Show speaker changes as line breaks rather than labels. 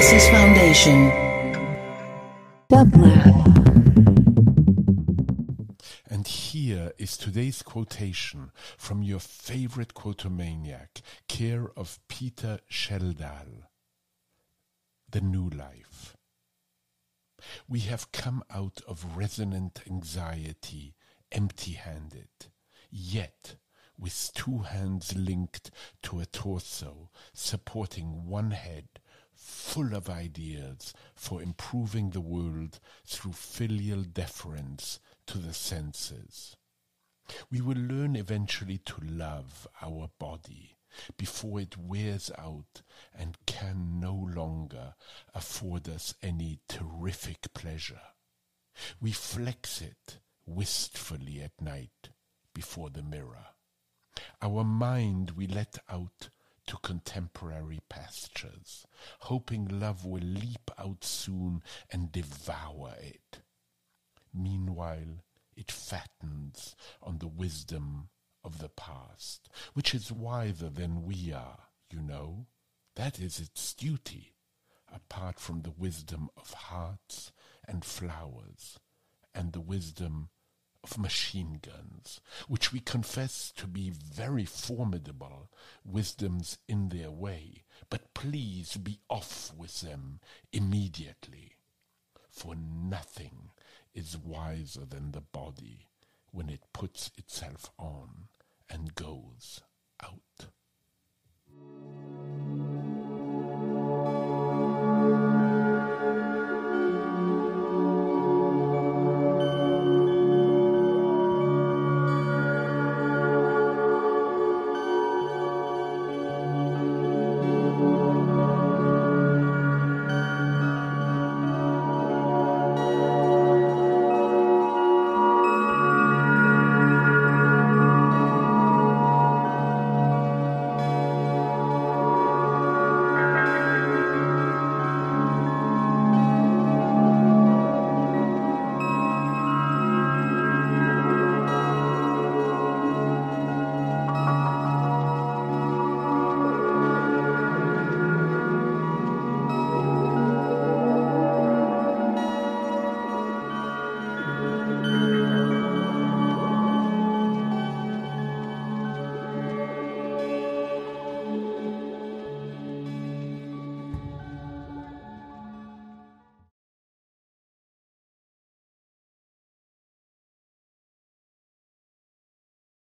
Genesis Foundation.
And here is today's quotation from your favorite quotomaniac, care of Peter Schjeldahl. The New Life. We have come out of resonant anxiety empty handed, yet with two hands linked to a torso supporting one head full of ideas for improving the world through filial deference to the senses. We will learn eventually to love our body before it wears out and can no longer afford us any terrific pleasure. We flex it wistfully at night before the mirror. Our mind we let out to contemporary pastures, hoping love will leap out soon and devour it. Meanwhile, it fattens on the wisdom of the past, which is wiser than we are, you know. That is its duty, apart from the wisdom of hearts and flowers, and the wisdom of machine guns, which we confess to be very formidable wisdoms in their way, but please be off with them immediately, for nothing is wiser than the body when it puts itself on